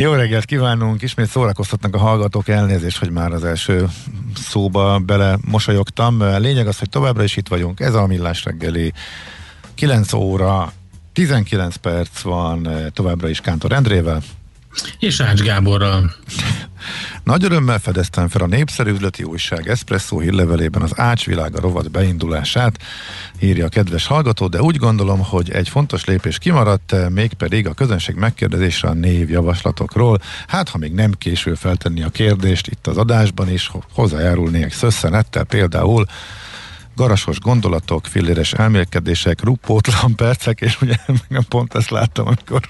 Jó reggelt kívánunk, ismét szórakoztatnak a hallgatók, elnézést, hogy már az első szóba bele mosolyogtam. Lényeg az, hogy továbbra is itt vagyunk, ez a millás reggeli 9 óra, 19 perc van, továbbra is Kántor Endrével. És Ács Gáborral. Nagy örömmel fedeztem fel a népszerű üzleti újság Espresso hírlevelében az Ácsvilága rovat beindulását, írja a kedves hallgató, de úgy gondolom, hogy egy fontos lépés kimaradt, mégpedig a közönség megkérdezésre a névjavaslatokról. Hát, ha még nem késő feltenni a kérdést itt az adásban is, hozzájárulnék szösszenettel például garasos gondolatok, filléres elmélkedések, rupótlan percek, és ugye pont ezt láttam, amikor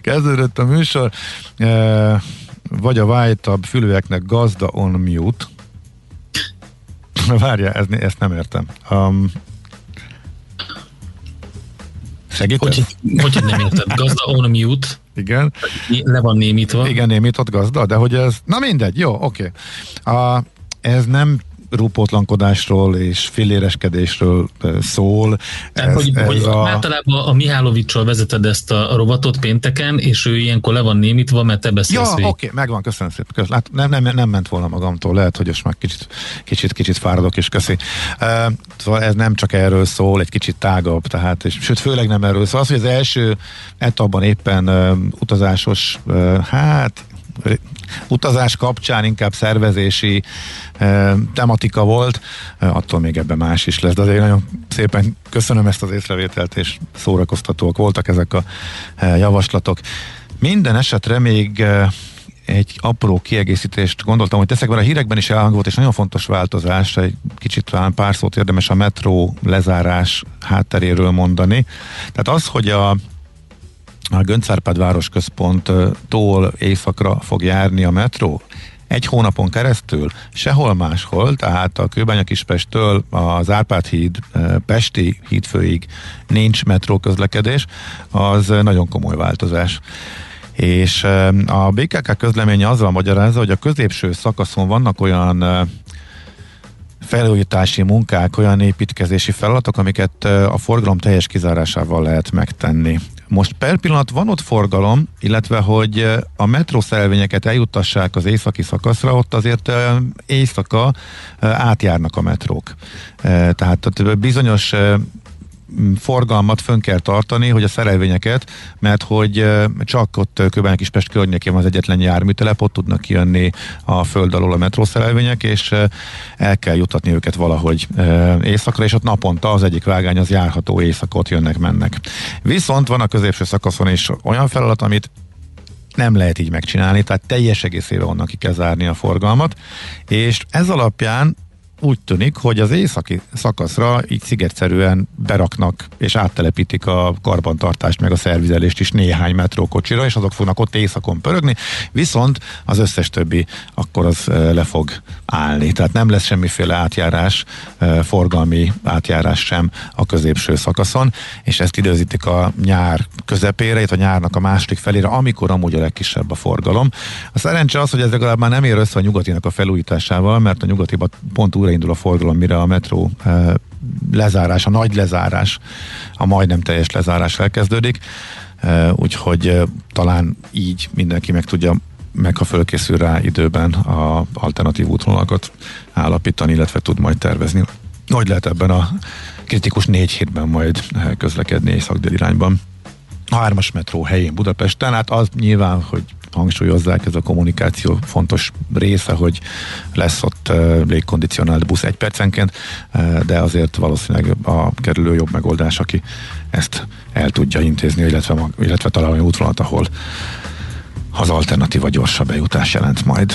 kezdődött a műsor. E, vagy a vájtabb fülőeknek gazda on mute. Várja, ez, ezt nem értem. Um, Segítesz? Hogy, hogy nem érted? Gazda on mute. Igen. Le van némítva. Igen, némított gazda, de hogy ez... Na mindegy, jó, oké. Okay. ez nem rúpótlankodásról és filléreskedésről szól. Ez, hogy, ez hogy a... Általában a Mihálovicsról vezeted ezt a robotot pénteken, és ő ilyenkor le van némítva, mert te beszélsz Ja, oké, okay, megvan, köszönöm szépen. Köszönöm. Hát nem, nem, nem ment volna magamtól, lehet, hogy most már kicsit, kicsit, kicsit fáradok, és köszi. Uh, szóval ez nem csak erről szól, egy kicsit tágabb, tehát, és, sőt, főleg nem erről szól. Az, hogy az első etapban éppen uh, utazásos, uh, hát utazás kapcsán inkább szervezési e, tematika volt, e, attól még ebben más is lesz, de azért nagyon szépen köszönöm ezt az észrevételt, és szórakoztatóak voltak ezek a e, javaslatok. Minden esetre még e, egy apró kiegészítést gondoltam, hogy teszek, mert a hírekben is elhangolt, és nagyon fontos változás, egy kicsit talán pár szót érdemes a metró lezárás hátteréről mondani. Tehát az, hogy a a Göncárpád városközponttól északra fog járni a metró, egy hónapon keresztül sehol máshol, tehát a Kőbánya Kispesttől az Árpád híd, Pesti hídfőig nincs metró közlekedés, az nagyon komoly változás. És a BKK közleménye azzal magyarázza, hogy a középső szakaszon vannak olyan felújítási munkák, olyan építkezési feladatok, amiket a forgalom teljes kizárásával lehet megtenni. Most per pillanat van ott forgalom, illetve hogy a metrószerelvényeket eljuttassák az északi szakaszra, ott azért éjszaka átjárnak a metrók. Tehát bizonyos forgalmat fönn kell tartani, hogy a szerelvényeket, mert hogy csak ott Kőbánya Kispest környékén van az egyetlen járműtelep, ott tudnak kijönni a föld alól a metrószerelvények, és el kell jutatni őket valahogy éjszakra, és ott naponta az egyik vágány az járható éjszakot jönnek, mennek. Viszont van a középső szakaszon is olyan feladat, amit nem lehet így megcsinálni, tehát teljes egészével onnan ki kell zárni a forgalmat, és ez alapján úgy tűnik, hogy az északi szakaszra így szigetszerűen beraknak és áttelepítik a karbantartást meg a szervizelést is néhány metrókocsira, és azok fognak ott éjszakon pörögni, viszont az összes többi akkor az le fog állni. Tehát nem lesz semmiféle átjárás, forgalmi átjárás sem a középső szakaszon, és ezt időzítik a nyár közepére, itt a nyárnak a második felére, amikor amúgy a legkisebb a forgalom. A szerencse az, hogy ez legalább már nem ér össze a nyugatinak a felújításával, mert a nyugatiba pont újra indul a forgalom, mire a metró e, lezárás, a nagy lezárás, a majdnem teljes lezárás elkezdődik, e, úgyhogy e, talán így mindenki meg tudja meg ha fölkészül rá időben a alternatív útvonalakat állapítani, illetve tud majd tervezni. Hogy lehet ebben a kritikus négy hétben majd közlekedni észak irányban. A hármas metró helyén Budapesten, hát az nyilván, hogy hangsúlyozzák, ez a kommunikáció fontos része, hogy lesz ott légkondicionált busz egy percenként, de azért valószínűleg a kerülő jobb megoldás, aki ezt el tudja intézni, illetve, illetve találni útvonalat, ahol az alternatíva gyorsabb bejutás jelent majd.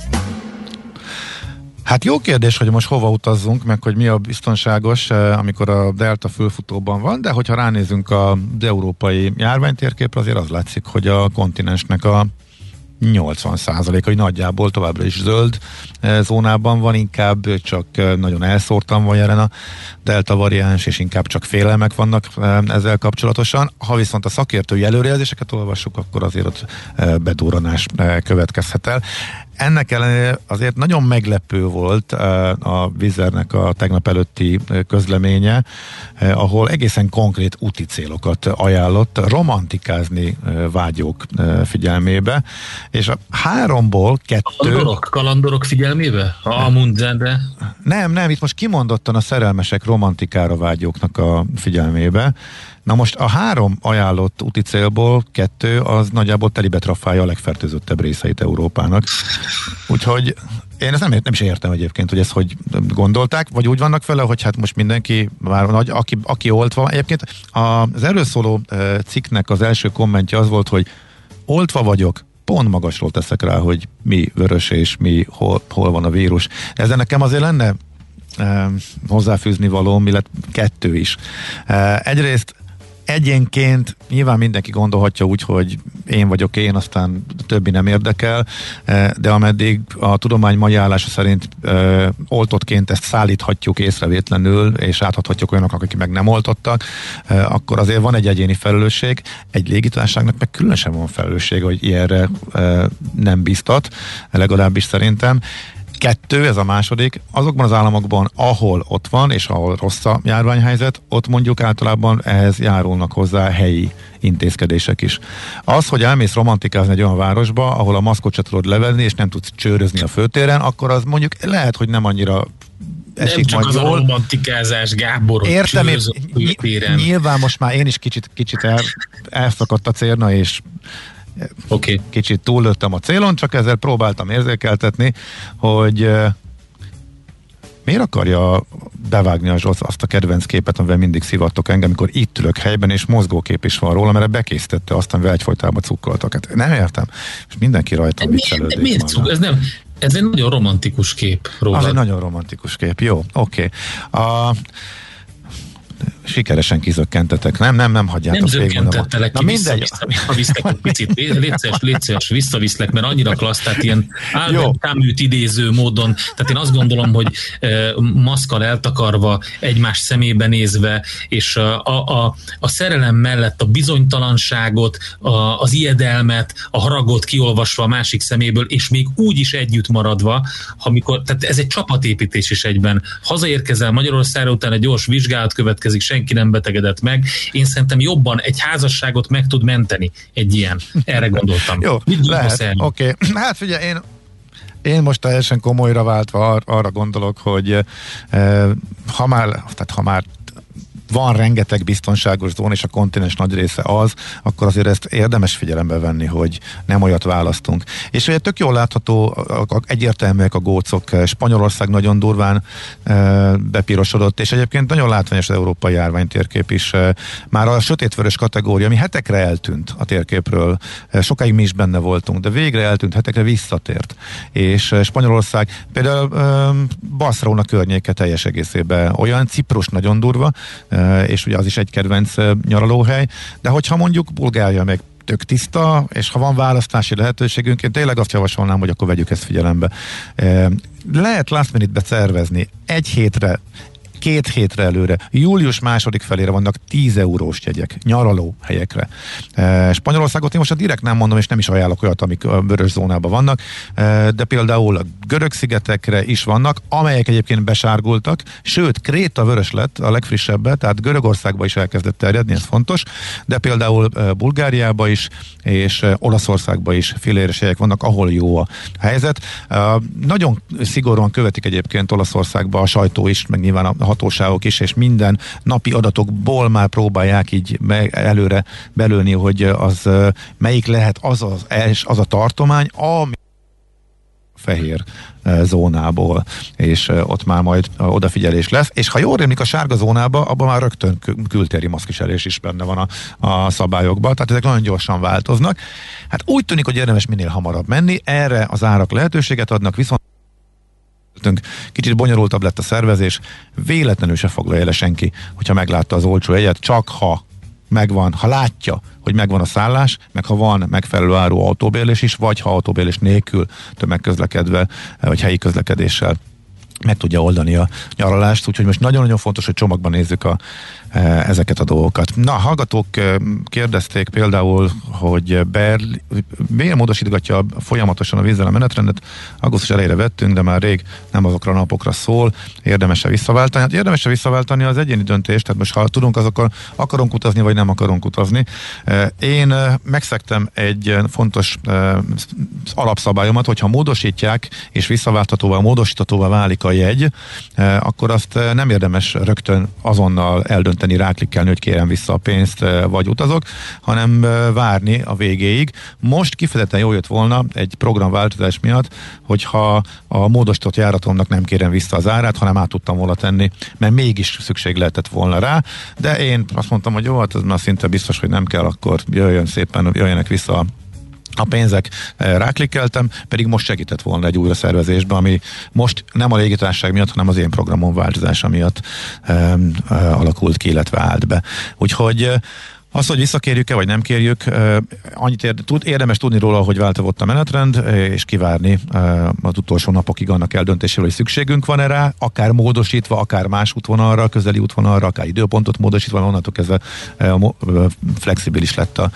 Hát jó kérdés, hogy most hova utazzunk, meg hogy mi a biztonságos, eh, amikor a Delta fölfutóban van, de hogyha ránézünk az európai járványtérképre, azért az látszik, hogy a kontinensnek a 80 hogy nagyjából továbbra is zöld eh, zónában van, inkább csak eh, nagyon elszórtan van jelen a delta variáns, és inkább csak félelmek vannak ezzel kapcsolatosan. Ha viszont a szakértői előrejelzéseket olvassuk, akkor azért ott bedúranás következhet el. Ennek ellenére azért nagyon meglepő volt a Vizernek a tegnap előtti közleménye, ahol egészen konkrét úti célokat ajánlott romantikázni vágyók figyelmébe, és a háromból kettő... Kalandorok, kalandorok figyelmébe? A Mundzende? Nem, nem, itt most kimondottan a szerelmesek romantikára vágyóknak a figyelmébe, Na most a három ajánlott úti célból kettő az nagyjából telibe trafálja a legfertőzöttebb részeit Európának. Úgyhogy én ezt nem, nem is értem egyébként, hogy ezt hogy gondolták, vagy úgy vannak vele, hogy hát most mindenki már nagy, aki, aki oltva. Egyébként az erről szóló cikknek az első kommentje az volt, hogy oltva vagyok, pont magasról teszek rá, hogy mi vörös és mi hol, hol van a vírus. Ezzel nekem azért lenne e, hozzáfűzni való, illetve kettő is. Egyrészt egyénként nyilván mindenki gondolhatja úgy, hogy én vagyok én, aztán többi nem érdekel, eh, de ameddig a tudomány mai állása szerint ö, eh, oltottként ezt szállíthatjuk észrevétlenül, és áthathatjuk olyanok, akik meg nem oltottak, eh, akkor azért van egy egyéni felelősség, egy légitárságnak meg különösen van felelősség, hogy ilyenre nem biztat, legalábbis szerintem. Kettő, ez a második, azokban az államokban, ahol ott van, és ahol rossz a járványhelyzet, ott mondjuk általában ehhez járulnak hozzá helyi intézkedések is. Az, hogy elmész romantikázni egy olyan városba, ahol a maszkot se tudod levenni, és nem tudsz csőrözni a főtéren, akkor az mondjuk lehet, hogy nem annyira esik nem csak az jól. a romantikázás, Gábor, Értem, én, ny- nyilván most már én is kicsit, kicsit el, elszakadt a cérna, és Okay. Kicsit túllőttem a célon, csak ezzel próbáltam érzékeltetni, hogy miért akarja bevágni a Zsosz azt a kedvenc képet, amivel mindig szivattok engem, amikor itt ülök helyben, és mozgókép is van róla, mert bekészítette, aztán egyfolytában cukkoltak. Hát nem értem. És mindenki rajta viccelődik. Miért, miért cuk? Ez nem, ez egy nagyon romantikus kép róla. Az egy nagyon romantikus kép, jó, oké. Okay sikeresen kizökkentetek. Nem, nem, nem hagyjátok Nem zökkentettelek ki, vissza, vissza, visszaviszlek egy picit, létszes, létszes, visszaviszlek, mert annyira klassz, tehát ilyen Albert idéző módon, tehát én azt gondolom, hogy maszkal eltakarva, egymás szemébe nézve, és a, a, a szerelem mellett a bizonytalanságot, a, az ijedelmet, a haragot kiolvasva a másik szeméből, és még úgy is együtt maradva, amikor, tehát ez egy csapatépítés is egyben. Hazaérkezel Magyarországra, utána egy gyors vizsgálat következik, senki nem betegedett meg. Én szerintem jobban egy házasságot meg tud menteni egy ilyen. Erre gondoltam. Jó, lehet. Oké. Okay. Hát figyelj, én én most teljesen komolyra váltva ar- arra gondolok, hogy eh, ha már, tehát ha már van rengeteg biztonságos zóna, és a kontinens nagy része az, akkor azért ezt érdemes figyelembe venni, hogy nem olyat választunk. És ugye tök jól látható, egyértelműek a gócok, Spanyolország nagyon durván e, bepirosodott, és egyébként nagyon látványos az európai járványtérkép is. E, már a sötétvörös kategória, ami hetekre eltűnt a térképről, e, sokáig mi is benne voltunk, de végre eltűnt, hetekre visszatért. És Spanyolország, például Barcelona környéke teljes egészében olyan, Ciprus nagyon durva, és ugye az is egy kedvenc nyaralóhely, de hogyha mondjuk Bulgária meg tök tiszta, és ha van választási lehetőségünk, én tényleg azt javasolnám, hogy akkor vegyük ezt figyelembe. Lehet last minute-be szervezni egy hétre két hétre előre. Július második felére vannak 10 eurós jegyek, nyaraló helyekre. E, Spanyolországot én most a direkt nem mondom, és nem is ajánlok olyat, amik a vörös zónában vannak, e, de például a görög szigetekre is vannak, amelyek egyébként besárgultak, sőt, Kréta vörös lett a legfrissebb, tehát Görögországba is elkezdett terjedni, ez fontos, de például e, Bulgáriába is, és Olaszországba is filéres helyek vannak, ahol jó a helyzet. Nagyon szigorúan követik egyébként Olaszországba a sajtó is, meg nyilván a hatóságok is, és minden napi adatokból már próbálják így előre belőni, hogy az melyik lehet az az, az a tartomány, ami fehér zónából, és ott már majd odafigyelés lesz, és ha jól rémlik a sárga zónába, abban már rögtön kültéri maszkviselés is benne van a, a szabályokban, tehát ezek nagyon gyorsan változnak. Hát úgy tűnik, hogy érdemes minél hamarabb menni, erre az árak lehetőséget adnak, viszont Kicsit bonyolultabb lett a szervezés, véletlenül se foglalja le senki, hogyha meglátta az olcsó egyet, csak ha megvan, ha látja, hogy megvan a szállás, meg ha van megfelelő áru autóbérlés is, vagy ha autóbérlés nélkül tömegközlekedve, vagy helyi közlekedéssel meg tudja oldani a nyaralást, úgyhogy most nagyon-nagyon fontos, hogy csomagban nézzük a, ezeket a dolgokat. Na, hallgatók e, kérdezték például, hogy Berli, miért módosítgatja folyamatosan a vízzel a menetrendet? Augusztus elejére vettünk, de már rég nem azokra a napokra szól, érdemes-e visszaváltani? Hát érdemes-e visszaváltani az egyéni döntés, tehát most ha tudunk, azokkal akarunk utazni, vagy nem akarunk utazni. E, én megszektem egy fontos alapszabályomat, hogyha módosítják, és visszaváltatóvá, módosítatóvá válik a jegy, akkor azt nem érdemes rögtön azonnal eldönteni, ráklikkelni, hogy kérem vissza a pénzt, vagy utazok, hanem várni a végéig. Most kifejezetten jól jött volna egy programváltozás miatt, hogyha a módosított járatomnak nem kérem vissza az árát, hanem át tudtam volna tenni, mert mégis szükség lehetett volna rá, de én azt mondtam, hogy jó, hát ez már szinte biztos, hogy nem kell, akkor jöjjön szépen, jöjjenek vissza a pénzek eh, ráklikkeltem, pedig most segített volna egy újra szervezésbe, ami most nem a légitársaság miatt, hanem az én programom változása miatt um, alakult ki, illetve állt be. Úgyhogy uh, az, hogy visszakérjük-e, vagy nem kérjük, annyit érde, tud, érdemes tudni róla, hogy változott a menetrend, és kivárni az utolsó napokig annak eldöntéséről, hogy szükségünk van erre, akár módosítva, akár más útvonalra, közeli útvonalra, akár időpontot módosítva, onnantól kezdve flexibilis lett a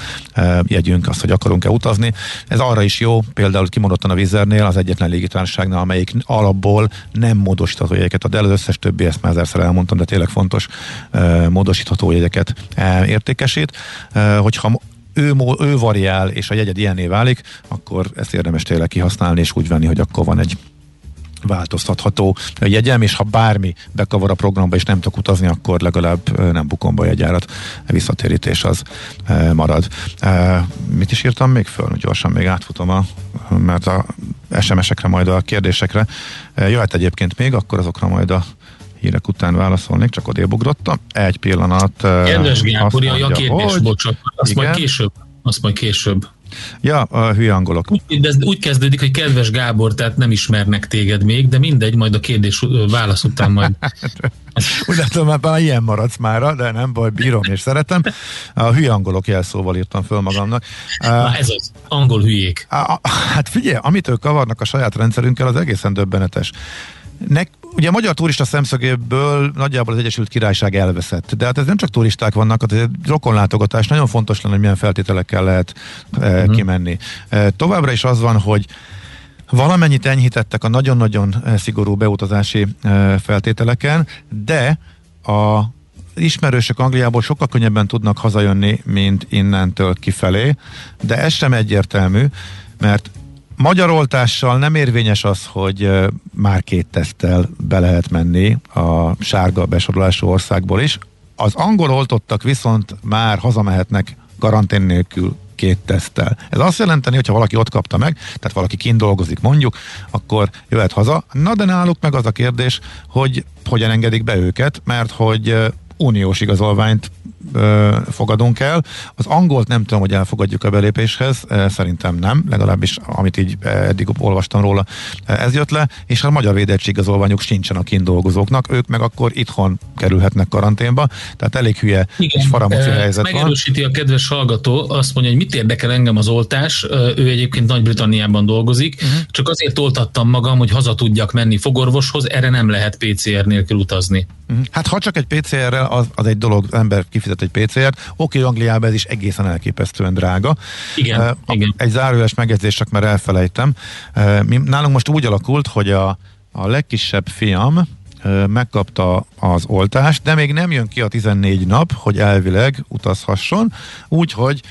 jegyünk, azt, hogy akarunk-e utazni. Ez arra is jó, például kimondottan a Vizernél, az egyetlen légitársaságnál, amelyik alapból nem módosítható jegyeket ad el, az összes többi, ezt már ezerszer elmondtam, de tényleg fontos módosítható jegyeket értékesít jegyét, hogyha ő, ő variál, és a jegyed ilyenné válik, akkor ezt érdemes tényleg kihasználni, és úgy venni, hogy akkor van egy változtatható jegyem, és ha bármi bekavar a programba, és nem tudok utazni, akkor legalább nem bukom be a jegyárat, visszatérítés az marad. Mit is írtam még föl? Gyorsan még átfutom a, mert a SMS-ekre, majd a kérdésekre. Jöhet egyébként még, akkor azokra majd a hírek után válaszolnék, csak odébb ugrottam. Egy pillanat. Kedves Gábor, a kérdés, hogy, bocsánat, azt igen? majd később. Azt majd később. Ja, a hülye angolok. Úgy, de ez úgy kezdődik, hogy kedves Gábor, tehát nem ismernek téged még, de mindegy, majd a kérdés válasz után majd. úgy látom, már, már ilyen maradsz mára, de nem baj, bírom és szeretem. A hülye angolok jelszóval írtam föl magamnak. Na ez az, angol hülyék. Hát figyelj, amit ők kavarnak a saját rendszerünkkel, az egészen döbbenetes. Nek, ugye a magyar turista szemszögéből nagyjából az Egyesült Királyság elveszett, de hát ez nem csak turisták vannak, hát ez egy rokonlátogatás, nagyon fontos lenne, hogy milyen feltételekkel lehet e, uh-huh. kimenni. E, továbbra is az van, hogy valamennyit enyhítettek a nagyon-nagyon szigorú beutazási e, feltételeken, de a ismerősök Angliából sokkal könnyebben tudnak hazajönni, mint innentől kifelé, de ez sem egyértelmű, mert Magyar oltással nem érvényes az, hogy már két teszttel be lehet menni a sárga besorolású országból is. Az angol oltottak viszont már hazamehetnek karantén nélkül két teszttel. Ez azt jelenteni, hogyha valaki ott kapta meg, tehát valaki kint dolgozik mondjuk, akkor jöhet haza. Na de náluk meg az a kérdés, hogy hogyan engedik be őket, mert hogy uniós igazolványt ö, fogadunk el. Az angolt nem tudom, hogy elfogadjuk a belépéshez, szerintem nem, legalábbis amit így eddig olvastam róla, ez jött le, és a magyar védettségigazolványuk sincsen a kint dolgozóknak, ők meg akkor itthon kerülhetnek karanténba, tehát elég hülye Igen, és faramúci helyzet megerősíti van. a kedves hallgató, azt mondja, hogy mit érdekel engem az oltás, ő egyébként Nagy-Britanniában dolgozik, uh-huh. csak azért oltattam magam, hogy haza tudjak menni fogorvoshoz, erre nem lehet PCR nélkül utazni. Uh-huh. Hát ha csak egy PCR-rel, az, az egy dolog, az ember kifizet egy PCR-t, oké, Angliában ez is egészen elképesztően drága. Igen, uh, igen. Egy zárójeles megjegyzés, csak már elfelejtem. Uh, mi, nálunk most úgy alakult, hogy a, a legkisebb fiam uh, megkapta az oltást, de még nem jön ki a 14 nap, hogy elvileg utazhasson, úgyhogy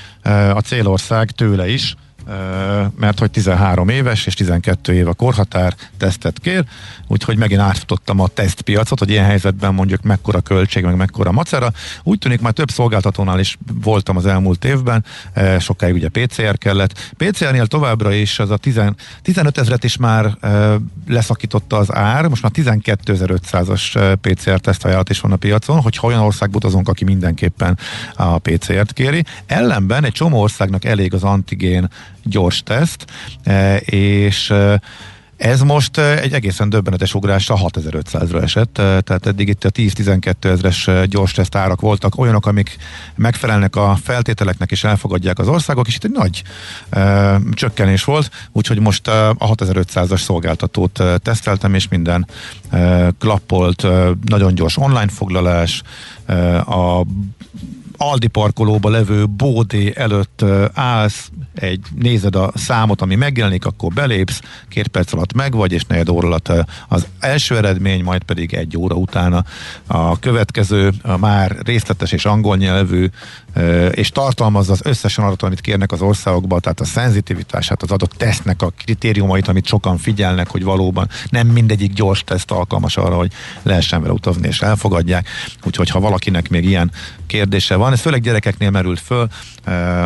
a célország tőle is mert hogy 13 éves és 12 év a korhatár tesztet kér, úgyhogy megint átfutottam a tesztpiacot, hogy ilyen helyzetben mondjuk mekkora költség, meg mekkora macera. Úgy tűnik, már több szolgáltatónál is voltam az elmúlt évben, sokáig ugye PCR kellett. PCR-nél továbbra is az a 10, 15 ezeret is már leszakította az ár, most már 12.500-as PCR tesztajánlat is van a piacon, hogyha olyan országba utazunk, aki mindenképpen a PCR-t kéri. Ellenben egy csomó országnak elég az antigén gyors teszt, e, és e, ez most e, egy egészen döbbenetes ugrásra 6500-ra esett, tehát eddig itt a 10-12 ezres gyors teszt árak voltak, olyanok, amik megfelelnek a feltételeknek és elfogadják az országok, és itt egy nagy e, csökkenés volt, úgyhogy most a 6500-as szolgáltatót teszteltem, és minden e, klappolt, e, nagyon gyors online foglalás, e, a Aldi parkolóba levő bódé előtt állsz, egy, nézed a számot, ami megjelenik, akkor belépsz, két perc alatt megvagy, és negyed óra alatt az első eredmény, majd pedig egy óra utána a következő, a már részletes és angol nyelvű, és tartalmazza az összes adatot, amit kérnek az országokba, tehát a szenzitivitását, az adott tesztnek a kritériumait, amit sokan figyelnek, hogy valóban nem mindegyik gyors teszt alkalmas arra, hogy lehessen vele utazni és elfogadják. Úgyhogy ha valakinek még ilyen kérdése van, ez főleg gyerekeknél merült föl,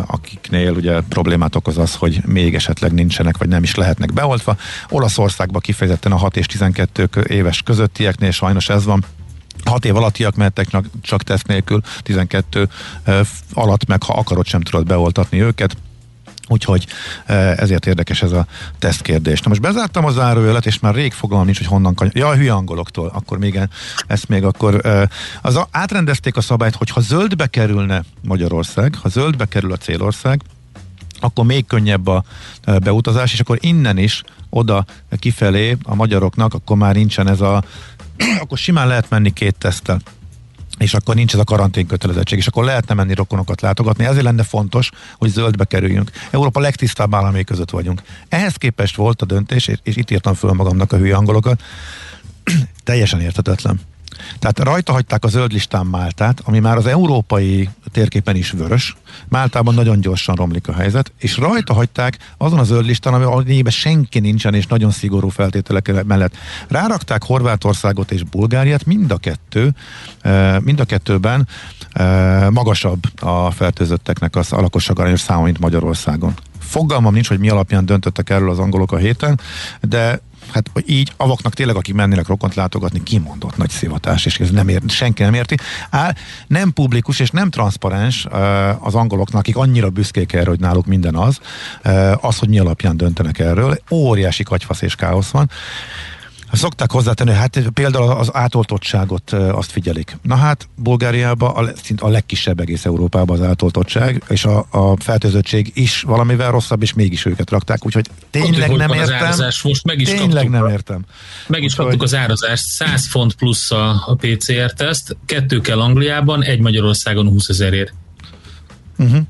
akiknél ugye problémát okoz az, hogy még esetleg nincsenek, vagy nem is lehetnek beoltva. Olaszországban kifejezetten a 6 és 12 éves közöttieknél sajnos ez van, 6 év alattiak mehettek csak teszt nélkül, 12 alatt meg ha akarod sem tudod beoltatni őket, Úgyhogy ezért érdekes ez a tesztkérdés. Na most bezártam az zárójelet, és már rég fogalmam nincs, hogy honnan kany- Ja, a hülye angoloktól. Akkor még ezt még akkor... Az a, átrendezték a szabályt, hogy ha zöldbe kerülne Magyarország, ha zöldbe kerül a célország, akkor még könnyebb a beutazás, és akkor innen is oda kifelé a magyaroknak, akkor már nincsen ez a akkor simán lehet menni két tesztel és akkor nincs ez a karantén kötelezettség, és akkor lehetne menni rokonokat látogatni. Ezért lenne fontos, hogy zöldbe kerüljünk. Európa legtisztább államai között vagyunk. Ehhez képest volt a döntés, és, és itt írtam föl magamnak a hülye angolokat, teljesen értetetlen. Tehát rajta hagyták a zöld listán Máltát, ami már az európai térképen is vörös. Máltában nagyon gyorsan romlik a helyzet, és rajta hagyták azon a zöld listán, ami lényegében senki nincsen, és nagyon szigorú feltételek mellett. Rárakták Horvátországot és Bulgáriát, mind a kettő, eh, mind a kettőben eh, magasabb a fertőzötteknek az a lakosság arányos száma, mint Magyarországon. Fogalmam nincs, hogy mi alapján döntöttek erről az angolok a héten, de hát így avaknak tényleg, akik mennének rokont látogatni, kimondott nagy szivatás, és ez nem ért, senki nem érti. Á, nem publikus és nem transzparens az angoloknak, akik annyira büszkék erre, hogy náluk minden az, az, hogy mi alapján döntenek erről. Óriási kagyfasz és káosz van. Szokták hozzátenni, hát például az átoltottságot azt figyelik. Na hát Bulgáriában a, szint a legkisebb egész Európában az átoltottság, és a, a fertőzöttség is valamivel rosszabb, és mégis őket rakták, úgyhogy tényleg nem értem. Árazás. Most meg is tényleg kaptuk nem értem. Meg is kaptuk az árazást, 100 font plusz a, a PCR-teszt, kettő kell Angliában, egy Magyarországon 20 ezerért. Uh-huh.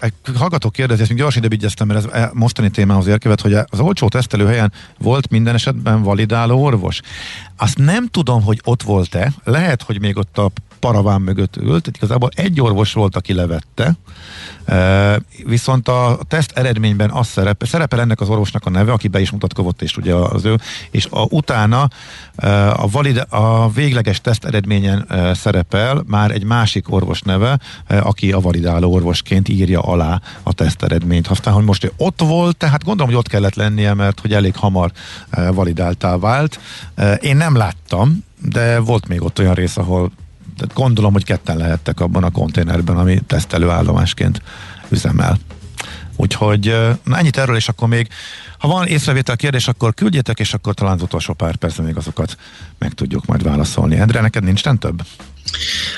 Egy hallgató kérdezi, ezt még gyors időbb mert ez e, mostani témához érkezett, hogy az olcsó tesztelő helyen volt minden esetben validáló orvos. Azt nem tudom, hogy ott volt-e, lehet, hogy még ott a paraván mögött ült, igazából egy orvos volt, aki levette, Viszont a teszt eredményben az szerepel, szerepel ennek az orvosnak a neve, aki be is mutatkozott, és ugye az ő, és a, utána a, valid, a végleges teszt eredményen szerepel már egy másik orvos neve, aki a validáló orvosként írja alá a teszt eredményt. Aztán, hogy most ott volt, tehát gondolom, hogy ott kellett lennie, mert hogy elég hamar validáltá vált. Én nem láttam, de volt még ott olyan rész, ahol tehát gondolom, hogy ketten lehettek abban a konténerben, ami tesztelőállomásként üzemel. Úgyhogy na ennyit erről, és akkor még, ha van észrevétel kérdés, akkor küldjetek, és akkor talán az utolsó pár percben még azokat meg tudjuk majd válaszolni. Endre, neked nincs több?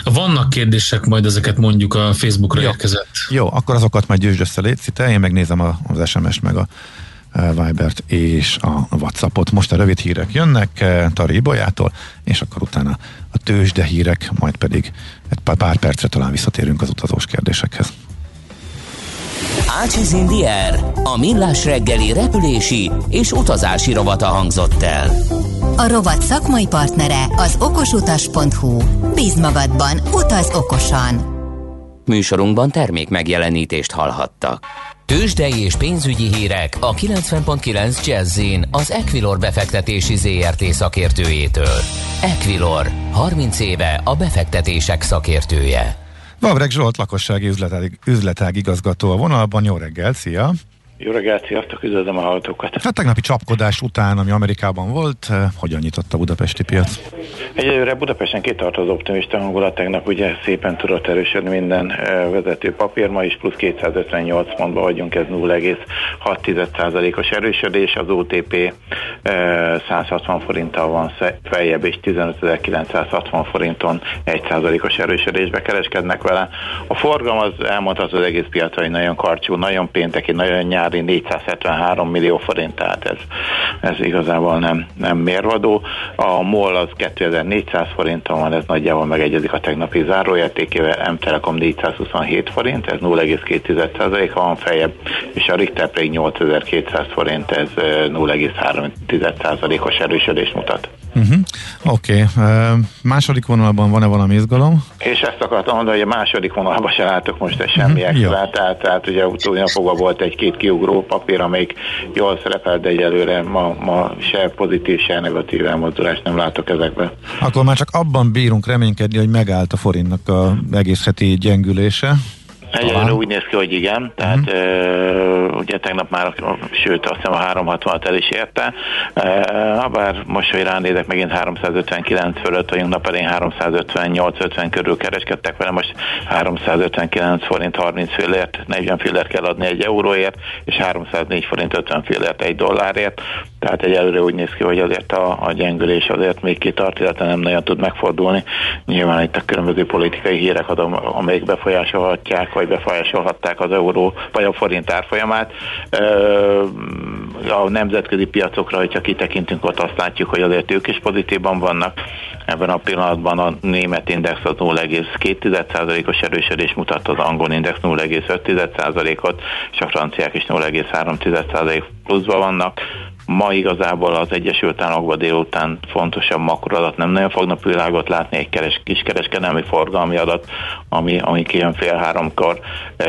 Vannak kérdések, majd ezeket mondjuk a Facebookra Jó. érkezett. Jó, akkor azokat majd győzsd össze, légy én megnézem az SMS-t meg a Vibert és a Whatsappot. Most a rövid hírek jönnek eh, Tari Ibolyától, és akkor utána a tőzsde hírek, majd pedig egy pár percre talán visszatérünk az utazós kérdésekhez. Ácsiz Indier, a millás reggeli repülési és utazási rovata hangzott el. A rovat szakmai partnere az okosutas.hu. Bíz magadban, utaz okosan! Műsorunkban termék megjelenítést hallhattak. Tőzsdei és pénzügyi hírek a 90.9 jazz az Equilor befektetési ZRT szakértőjétől. Equilor, 30 éve a befektetések szakértője. Vavreg Zsolt, lakossági üzletág, üzletág igazgató a vonalban. Jó reggel, szia! Jó reggelt, sziasztok, üdvözlöm a hallgatókat. Hát tegnapi csapkodás után, ami Amerikában volt, eh, hogyan nyitott a budapesti piac? Egyelőre Budapesten kitart az optimista hangulat, tegnap ugye szépen tudott erősödni minden eh, vezető papír, ma is plusz 258 pontban vagyunk, ez 0,6%-os erősödés, az OTP 160 eh, forinttal van feljebb, és 15.960 forinton 1%-os erősödésbe kereskednek vele. A forgalom az elmondható az egész piacra, hogy nagyon karcsú, nagyon pénteki, nagyon nyár januári 473 millió forint, tehát ez, ez igazából nem, nem mérvadó. A MOL az 2400 forinton van, ez nagyjából megegyezik a tegnapi záróértékével, M-Telekom 427 forint, ez 0,2%-a van feljebb, és a Richter pedig 8200 forint, ez 0,3%-os erősödést mutat. Uh-huh. Oké. Okay. Uh, második vonalban van-e valami izgalom? És ezt akartam mondani, hogy a második vonalban se látok most egy semmi uh-huh. extra, tehát, tehát ugye utóbbi napokban volt egy-két kiugró papír, amelyik jól szerepel, de egyelőre ma, ma se pozitív, se negatív elmozdulást nem látok ezekben. Akkor már csak abban bírunk reménykedni, hogy megállt a forintnak a egész heti gyengülése. Egyelőre úgy néz ki, hogy igen, tehát mm. uh, ugye tegnap már, sőt azt hiszem a 360-at el is érte, uh, bár most, hogy ránézek, megint 359 fölött vagyunk, nap elén 358-50 körül kereskedtek vele, most 359 forint 30 fillért, 40 fillért kell adni egy euróért, és 304 forint 50 fillért egy dollárért, tehát egyelőre úgy néz ki, hogy azért a, a gyengülés azért még kitart, illetve nem nagyon tud megfordulni. Nyilván itt a különböző politikai hírek, amelyek befolyásolhatják, vagy befolyásolhatták az euró vagy a forint árfolyamát. A nemzetközi piacokra, hogyha kitekintünk, ott azt látjuk, hogy azért ők is pozitívban vannak. Ebben a pillanatban a német index az 0,2%-os erősödés mutat, az angol index 0,5%-ot, és a franciák is 0,3% pluszban vannak ma igazából az Egyesült Államokban délután fontosabb makroadat nem nagyon fognak világot látni, egy keres, kiskereskedelmi forgalmi adat, ami, ami kijön fél háromkor.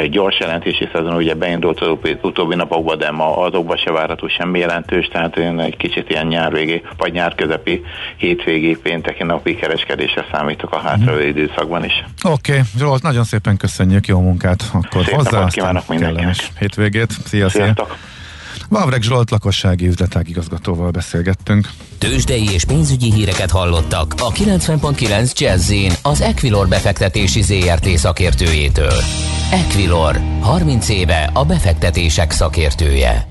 Gyors jelentési szezon ugye beindult az utóbbi napokban, de ma azokban se várható semmi jelentős, tehát én egy kicsit ilyen nyárvégi, vagy nyárközepi, hétvégi, pénteki napi kereskedésre számítok a hátralévő időszakban is. Oké, okay. Zsolt, nagyon szépen köszönjük, jó munkát akkor Szép hozzá. kívánok mindenkinek. Hétvégét, szia, Sziasztok. szia. Vavreg Zsolt lakossági üzletág igazgatóval beszélgettünk. Tőzsdei és pénzügyi híreket hallottak a 90.9 jazz az Equilor befektetési ZRT szakértőjétől. Equilor, 30 éve a befektetések szakértője.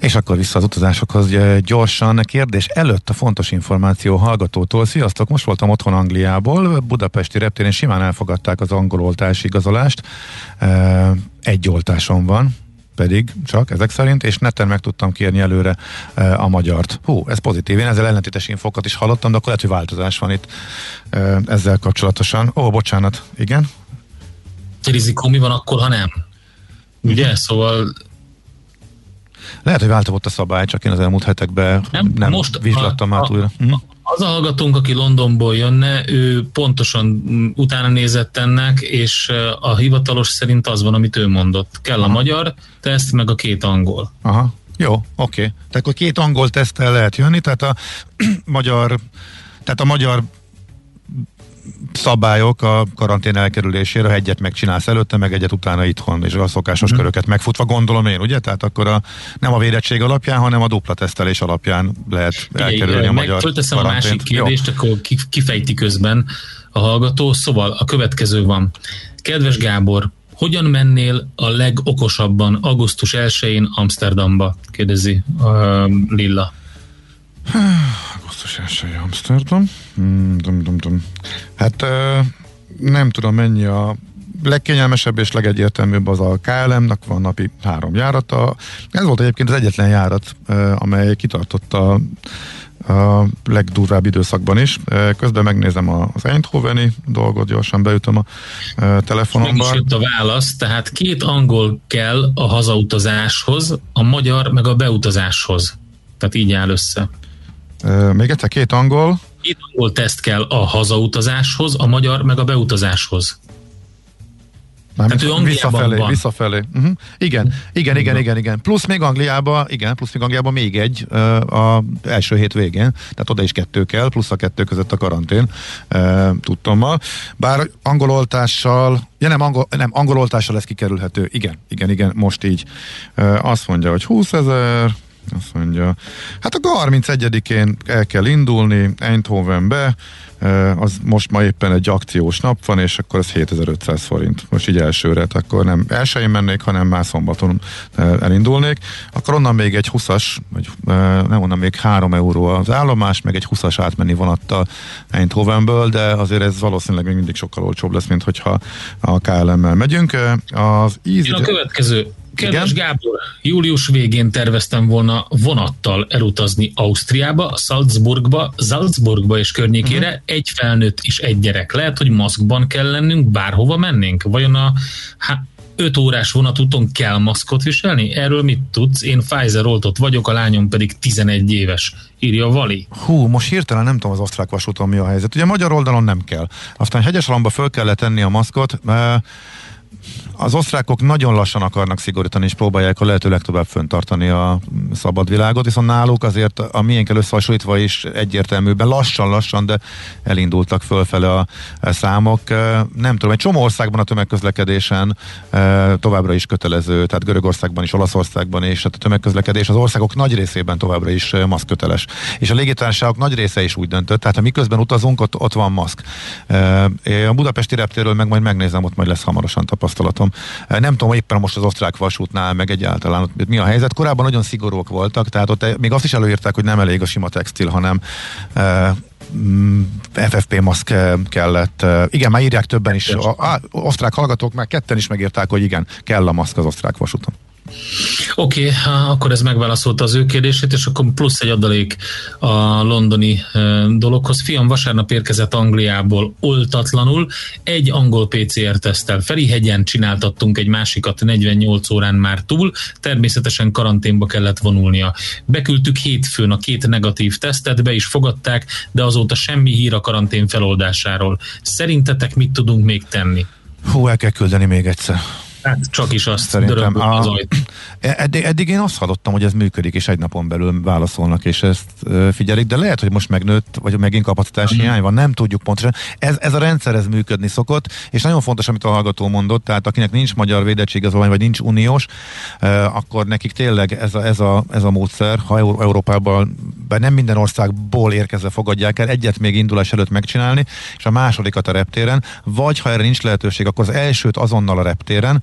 És akkor vissza az utazásokhoz gyorsan. Kérdés előtt a fontos információ hallgatótól. Sziasztok, most voltam otthon Angliából, Budapesti reptéren simán elfogadták az angol oltási igazolást. Egy oltásom van, pedig csak ezek szerint, és neten meg tudtam kérni előre e, a magyart. Hú, ez pozitív. Én ezzel ellentétes infokat is hallottam, de akkor lehet, hogy változás van itt e, ezzel kapcsolatosan. Ó, bocsánat, igen? Rizikó mi van akkor, ha nem? Ugye? Mhm. Szóval lehet, hogy változott a szabály, csak én az elmúlt hetekben nem, nem most vizslattam át újra. Hm? Az a hallgatónk, aki Londonból jönne, ő pontosan utána nézett ennek, és a hivatalos szerint az van, amit ő mondott. Kell Aha. a magyar teszt, meg a két angol. Aha, jó, oké. Okay. Tehát akkor két angol teszttel lehet jönni, tehát a magyar tehát a magyar szabályok a karantén elkerülésére, ha egyet megcsinálsz előtte, meg egyet utána itthon, és a szokásos mm. köröket megfutva, gondolom én, ugye? Tehát akkor a, nem a védettség alapján, hanem a dupla tesztelés alapján lehet elkerülni Igen, a magyar Fölteszem a másik kérdést, Jó. akkor kifejti közben a hallgató. Szóval a következő van. Kedves Gábor, hogyan mennél a legokosabban augusztus 1-én Amsterdamba? Kérdezi uh, Lilla. Augusztus 1 Amsterdam. Hmm, dum, dum, dum. Hát nem tudom mennyi a legkényelmesebb és legegyértelműbb az a KLM-nak van napi három járata. Ez volt egyébként az egyetlen járat, amely kitartotta a legdurvább időszakban is. Közben megnézem az Eindhoveni dolgot, gyorsan beütöm a telefonomba. Meg is jött a válasz, tehát két angol kell a hazautazáshoz, a magyar meg a beutazáshoz. Tehát így áll össze. Még egyszer két angol. Két angol teszt kell a hazautazáshoz, a magyar meg a beutazáshoz. Mármint Tehát ő visszafelé, van. visszafelé. Uh-huh. Igen, igen, igen, igen, igen. Plusz még Angliába, igen, plusz még Angliába még egy uh, a első hét végén, tehát oda is kettő kell, plusz a kettő között a karantén, uh, tudtommal. Bár angololtással, ja nem, angol, nem, angololtással lesz kikerülhető. Igen, igen, igen, most így. Uh, azt mondja, hogy 20 ezer, azt mondja, hát a 31-én el kell indulni Eindhovenbe, az most ma éppen egy akciós nap van, és akkor ez 7500 forint. Most így elsőre, akkor nem elsőjén mennék, hanem már szombaton elindulnék. Akkor onnan még egy 20-as, vagy nem onnan még 3 euró az állomás, meg egy 20-as átmenni vonattal Eindhovenből, de azért ez valószínűleg még mindig sokkal olcsóbb lesz, mint hogyha a KLM-mel megyünk. Az Easy... a következő Kedves Igen? Gábor, július végén terveztem volna vonattal elutazni Ausztriába, Salzburgba, Salzburgba és környékére, uh-huh. egy felnőtt és egy gyerek. Lehet, hogy maszkban kell lennünk, bárhova mennénk? Vajon a há, 5 órás vonatúton kell maszkot viselni? Erről mit tudsz? Én Pfizer oltott vagyok, a lányom pedig 11 éves, írja Vali. Hú, most hirtelen nem tudom az osztrák vasúton mi a helyzet. Ugye magyar oldalon nem kell. Aztán Hegyesalamba föl kellett tenni a maszkot, mert az osztrákok nagyon lassan akarnak szigorítani, és próbálják a lehető legtovább föntartani a szabad világot, viszont náluk azért a miénkkel összehasonlítva is egyértelműben lassan-lassan, de elindultak fölfele a számok. Nem tudom, egy csomó országban a tömegközlekedésen továbbra is kötelező, tehát Görögországban is, Olaszországban is, tehát a tömegközlekedés az országok nagy részében továbbra is maszköteles. És a légitársaságok nagy része is úgy döntött, tehát ha miközben utazunk, ott, ott van maszk. A budapesti reptéről meg majd megnézem, ott majd lesz hamarosan tapasztalatom. Nem tudom, éppen most az osztrák vasútnál, meg egyáltalán ott mi a helyzet. Korábban nagyon szigorúak voltak, tehát ott még azt is előírták, hogy nem elég a sima textil, hanem mm, FFP maszk kellett. Igen, már írják többen is. A, a, osztrák hallgatók már ketten is megírták, hogy igen, kell a maszk az osztrák vasúton. Oké, okay, akkor ez megválaszolta az ő kérdését, és akkor plusz egy adalék a londoni dologhoz. Fiam vasárnap érkezett Angliából oltatlanul, egy angol PCR-tesztel Ferihegyen csináltattunk egy másikat 48 órán már túl, természetesen karanténba kellett vonulnia. Beküldtük hétfőn a két negatív tesztet, be is fogadták, de azóta semmi hír a karantén feloldásáról. Szerintetek mit tudunk még tenni? Hú, el kell küldeni még egyszer. Hát csak is azt Szerintem a, az eddig, eddig én azt hallottam, hogy ez működik, és egy napon belül válaszolnak, és ezt figyelik, de lehet, hogy most megnőtt, vagy megint kapacitás mhm. hiány van, nem tudjuk pontosan. Ez, ez a rendszer, ez működni szokott, és nagyon fontos, amit a hallgató mondott, tehát akinek nincs magyar védettségigazolvány, vagy nincs uniós, akkor nekik tényleg ez a, ez a, ez a módszer, ha Európában, bár nem minden országból érkezve fogadják el, egyet még indulás előtt megcsinálni, és a másodikat a reptéren, vagy ha erre nincs lehetőség, akkor az elsőt azonnal a reptéren,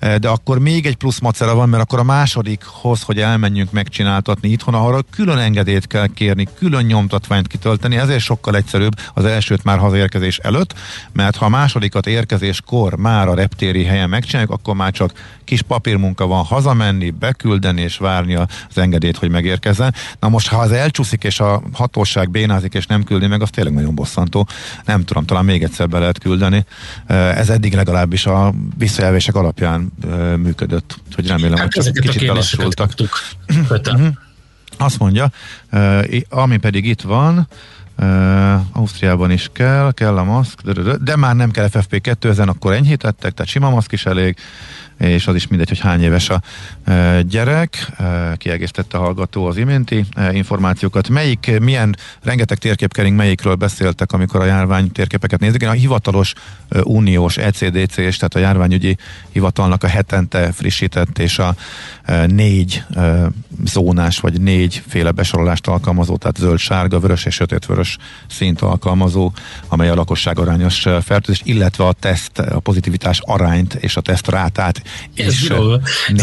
de akkor még egy plusz macera van, mert akkor a másodikhoz, hogy elmenjünk megcsináltatni itthon, arra külön engedélyt kell kérni, külön nyomtatványt kitölteni, ezért sokkal egyszerűbb az elsőt már hazaérkezés előtt, mert ha a másodikat érkezéskor már a reptéri helyen megcsináljuk, akkor már csak kis papírmunka van hazamenni, beküldeni és várni az engedélyt, hogy megérkezzen. Na most, ha az elcsúszik és a hatóság bénázik és nem küldi meg, az tényleg nagyon bosszantó. Nem tudom, talán még egyszer be lehet küldeni. Eh, ez eddig legalábbis a visszajelzések alapján eh, működött. Hogy remélem, hát hogy csak kicsit belassultak. Mhm. Azt mondja, ami pedig itt van, Uh, Ausztriában is kell, kell a maszk, de, már nem kell FFP2, ezen akkor enyhítettek, tehát sima maszk is elég és az is mindegy, hogy hány éves a gyerek. E, kiegészítette a hallgató az iménti információkat. Melyik, milyen, rengeteg térképkering, melyikről beszéltek, amikor a járvány térképeket nézik. Én a hivatalos uniós ECDC, és tehát a járványügyi hivatalnak a hetente frissített és a négy zónás, vagy négy féle besorolást alkalmazó, tehát zöld, sárga, vörös és sötétvörös szint alkalmazó, amely a lakosság arányos fertőzés, illetve a teszt, a pozitivitás arányt és a teszt rátát és Ez a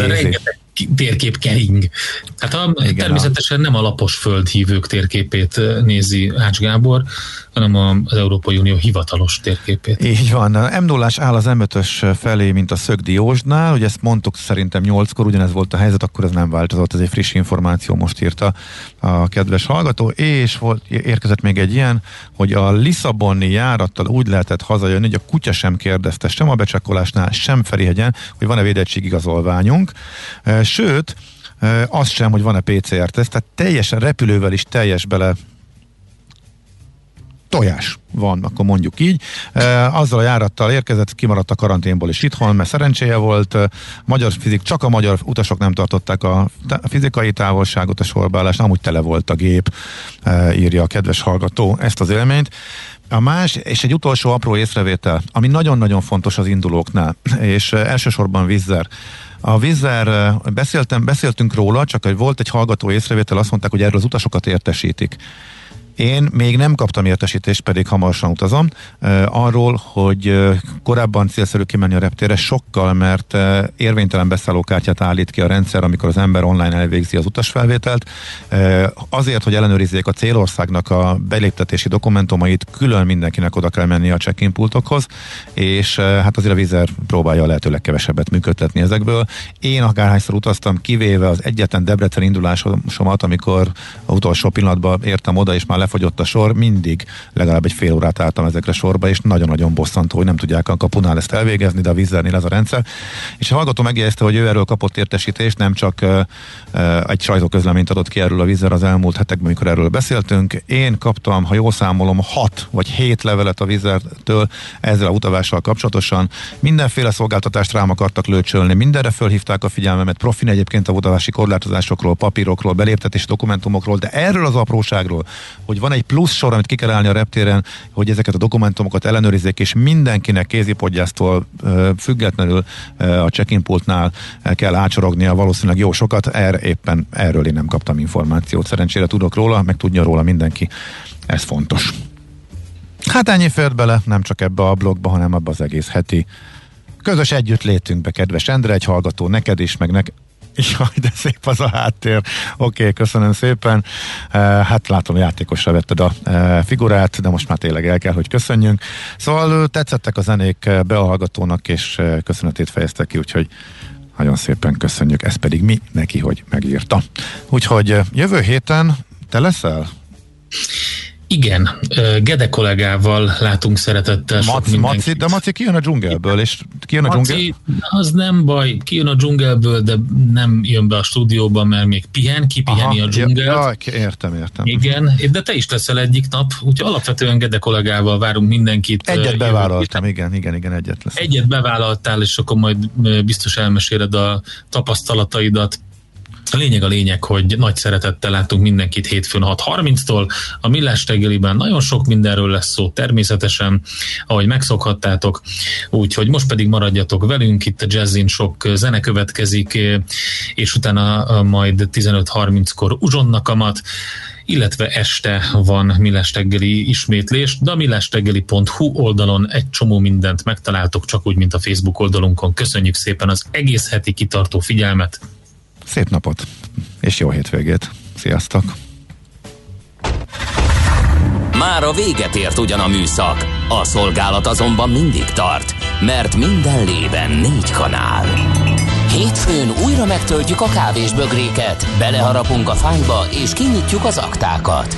rengeteg térkép kering. Hát a, Igen, természetesen nem a lapos földhívők térképét nézi Ács Gábor, hanem az Európai Unió hivatalos térképét. Így van. m 0 áll az m felé, mint a Szög Diósnál, ugye ezt mondtuk szerintem nyolckor, ugyanez volt a helyzet, akkor ez nem változott, ez egy friss információ, most írta a kedves hallgató, és volt, érkezett még egy ilyen, hogy a Lisszaboni járattal úgy lehetett hazajönni, hogy a kutya sem kérdezte, sem a becsakolásnál, sem Ferihegyen, hogy van-e védettségigazolványunk. Sőt, az sem, hogy van-e PCR-teszt, tehát teljesen repülővel is teljes bele tojás van, akkor mondjuk így. Azzal a járattal érkezett, kimaradt a karanténból is itthon, mert szerencséje volt. Magyar fizik, csak a magyar utasok nem tartották a fizikai távolságot, a sorbálás, amúgy tele volt a gép, írja a kedves hallgató ezt az élményt. A más, és egy utolsó apró észrevétel, ami nagyon-nagyon fontos az indulóknál, és elsősorban vízzer. A vízzer, beszéltem, beszéltünk róla, csak hogy volt egy hallgató észrevétel, azt mondták, hogy erről az utasokat értesítik. Én még nem kaptam értesítést, pedig hamarosan utazom, arról, hogy korábban célszerű kimenni a reptére sokkal, mert érvénytelen beszállókártyát állít ki a rendszer, amikor az ember online elvégzi az utasfelvételt. Azért, hogy ellenőrizzék a célországnak a beléptetési dokumentumait, külön mindenkinek oda kell menni a check-in pultokhoz, és hát azért a vízer próbálja a lehető legkevesebbet működtetni ezekből. Én akárhányszor utaztam, kivéve az egyetlen Debrecen indulásomat, amikor utolsó pillanatban értem oda, és már lefogyott a sor, mindig legalább egy fél órát álltam ezekre sorba, és nagyon-nagyon bosszantó, hogy nem tudják a kapunál ezt elvégezni, de a vízernél ez a rendszer. És a hallgató megjegyezte, hogy ő erről kapott értesítést, nem csak uh, uh, egy sajtóközleményt adott ki erről a vízzer az elmúlt hetekben, amikor erről beszéltünk. Én kaptam, ha jól számolom, hat vagy hét levelet a vízertől ezzel a utavással kapcsolatosan. Mindenféle szolgáltatást rám akartak lőcsölni, mindenre fölhívták a figyelmemet, profin egyébként a utavási korlátozásokról, papírokról, beléptetési dokumentumokról, de erről az apróságról, hogy hogy van egy plusz sor, amit ki kell állni a reptéren, hogy ezeket a dokumentumokat ellenőrizzék, és mindenkinek kézipodgyásztól függetlenül a check-in pultnál kell ácsorognia valószínűleg jó sokat, erre éppen erről én nem kaptam információt. Szerencsére tudok róla, meg tudja róla mindenki. Ez fontos. Hát ennyi fért bele, nem csak ebbe a blogba, hanem abba az egész heti közös együttlétünkbe, kedves Endre, egy hallgató neked is, meg nek- Jaj, de szép az a háttér. Oké, okay, köszönöm szépen. Uh, hát látom, játékosra vetted a uh, figurát, de most már tényleg el kell, hogy köszönjünk. Szóval tetszettek a zenék beahallgatónak, és uh, köszönetét fejezte ki, úgyhogy nagyon szépen köszönjük, ez pedig mi neki, hogy megírta. Úgyhogy jövő héten te leszel? Igen, Gede kollégával látunk szeretettel Maci, Maci, de Maci kijön a dzsungelből, és kijön a Maci, dzsungel... az nem baj, kijön a dzsungelből, de nem jön be a stúdióba, mert még pihen, kipiheni Aha, a dzsungelt. Ja, értem, értem. Igen, de te is leszel egyik nap, úgyhogy alapvetően Gede kollégával várunk mindenkit. Egyet bevállaltam, igen, igen, igen, egyet lesz. Egyet bevállaltál, és akkor majd biztos elmeséled a tapasztalataidat a lényeg a lényeg, hogy nagy szeretettel látunk mindenkit hétfőn 6.30-tól. A Millás reggeliben nagyon sok mindenről lesz szó természetesen, ahogy megszokhattátok. Úgyhogy most pedig maradjatok velünk, itt a Jazzin sok zene következik, és utána majd 15.30-kor uzsonnakamat illetve este van Millás reggeli ismétlés, de a millásreggeli.hu oldalon egy csomó mindent megtaláltok, csak úgy, mint a Facebook oldalunkon. Köszönjük szépen az egész heti kitartó figyelmet, Szép napot, és jó hétvégét. Sziasztok! Már a véget ért ugyan a műszak, a szolgálat azonban mindig tart, mert minden lében négy kanál. Hétfőn újra megtöltjük a kávés bögréket, beleharapunk a fányba és kinyitjuk az aktákat.